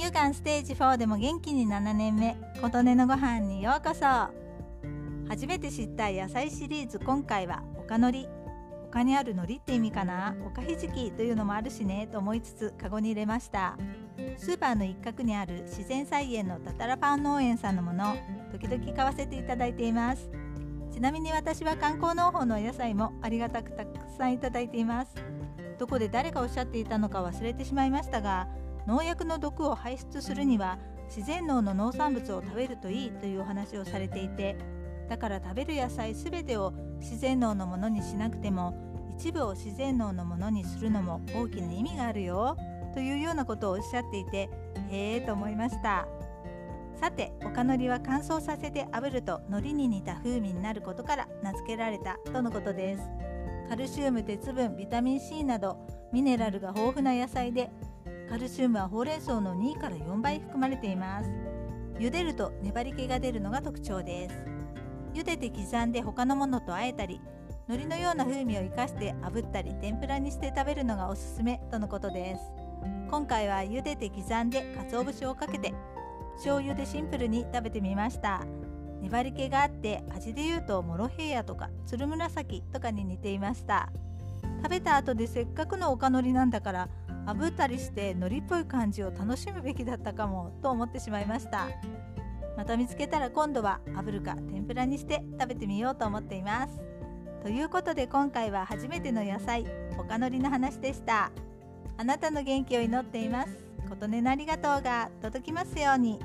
乳がんステージ4でも元気に7年目琴音のご飯にようこそ。初めて知った野菜シリーズ今回は岡のり。他にある海苔って意味かな？岡ひじきというのもあるしねと思いつつカゴに入れました。スーパーの一角にある自然菜園のタタラパン農園さんのもの時々買わせていただいています。ちなみに私は観光農法のお野菜もありがたくたくさんいただいています。どこで誰がおっしゃっていたのか忘れてしまいましたが農薬の毒を排出するには自然農の農産物を食べるといいというお話をされていてだから食べる野菜すべてを自然農のものにしなくても一部を自然農のものにするのも大きな意味があるよというようなことをおっしゃっていてへえと思いました。さて岡のりは乾燥させて炙ると海苔に似た風味になることから名付けられたとのことです。カルシウム鉄分ビタミン C などミネラルが豊富な野菜でカルシウムはほうれん草の2から4倍含まれています。茹でると粘り気が出るのが特徴です。茹でて刻んで他のものと和えたり海苔のような風味を生かして炙ったり天ぷらにして食べるのがおすすめとのことです。今回は茹でて刻んで鰹節をかけて醤油でシンプルに食べてみました。粘り気があって味で言うとモロヘイヤとかつるむらさきとかに似ていました。食べた後でせっかくのおかのりなんだから炙ったりして海苔っぽい感じを楽しむべきだったかもと思ってしまいました。また見つけたら今度は炙るか天ぷらにして食べてみようと思っています。ということで今回は初めての野菜おかのりの話でした。あなたの元気を祈っています。琴音のありがとうが届きますように。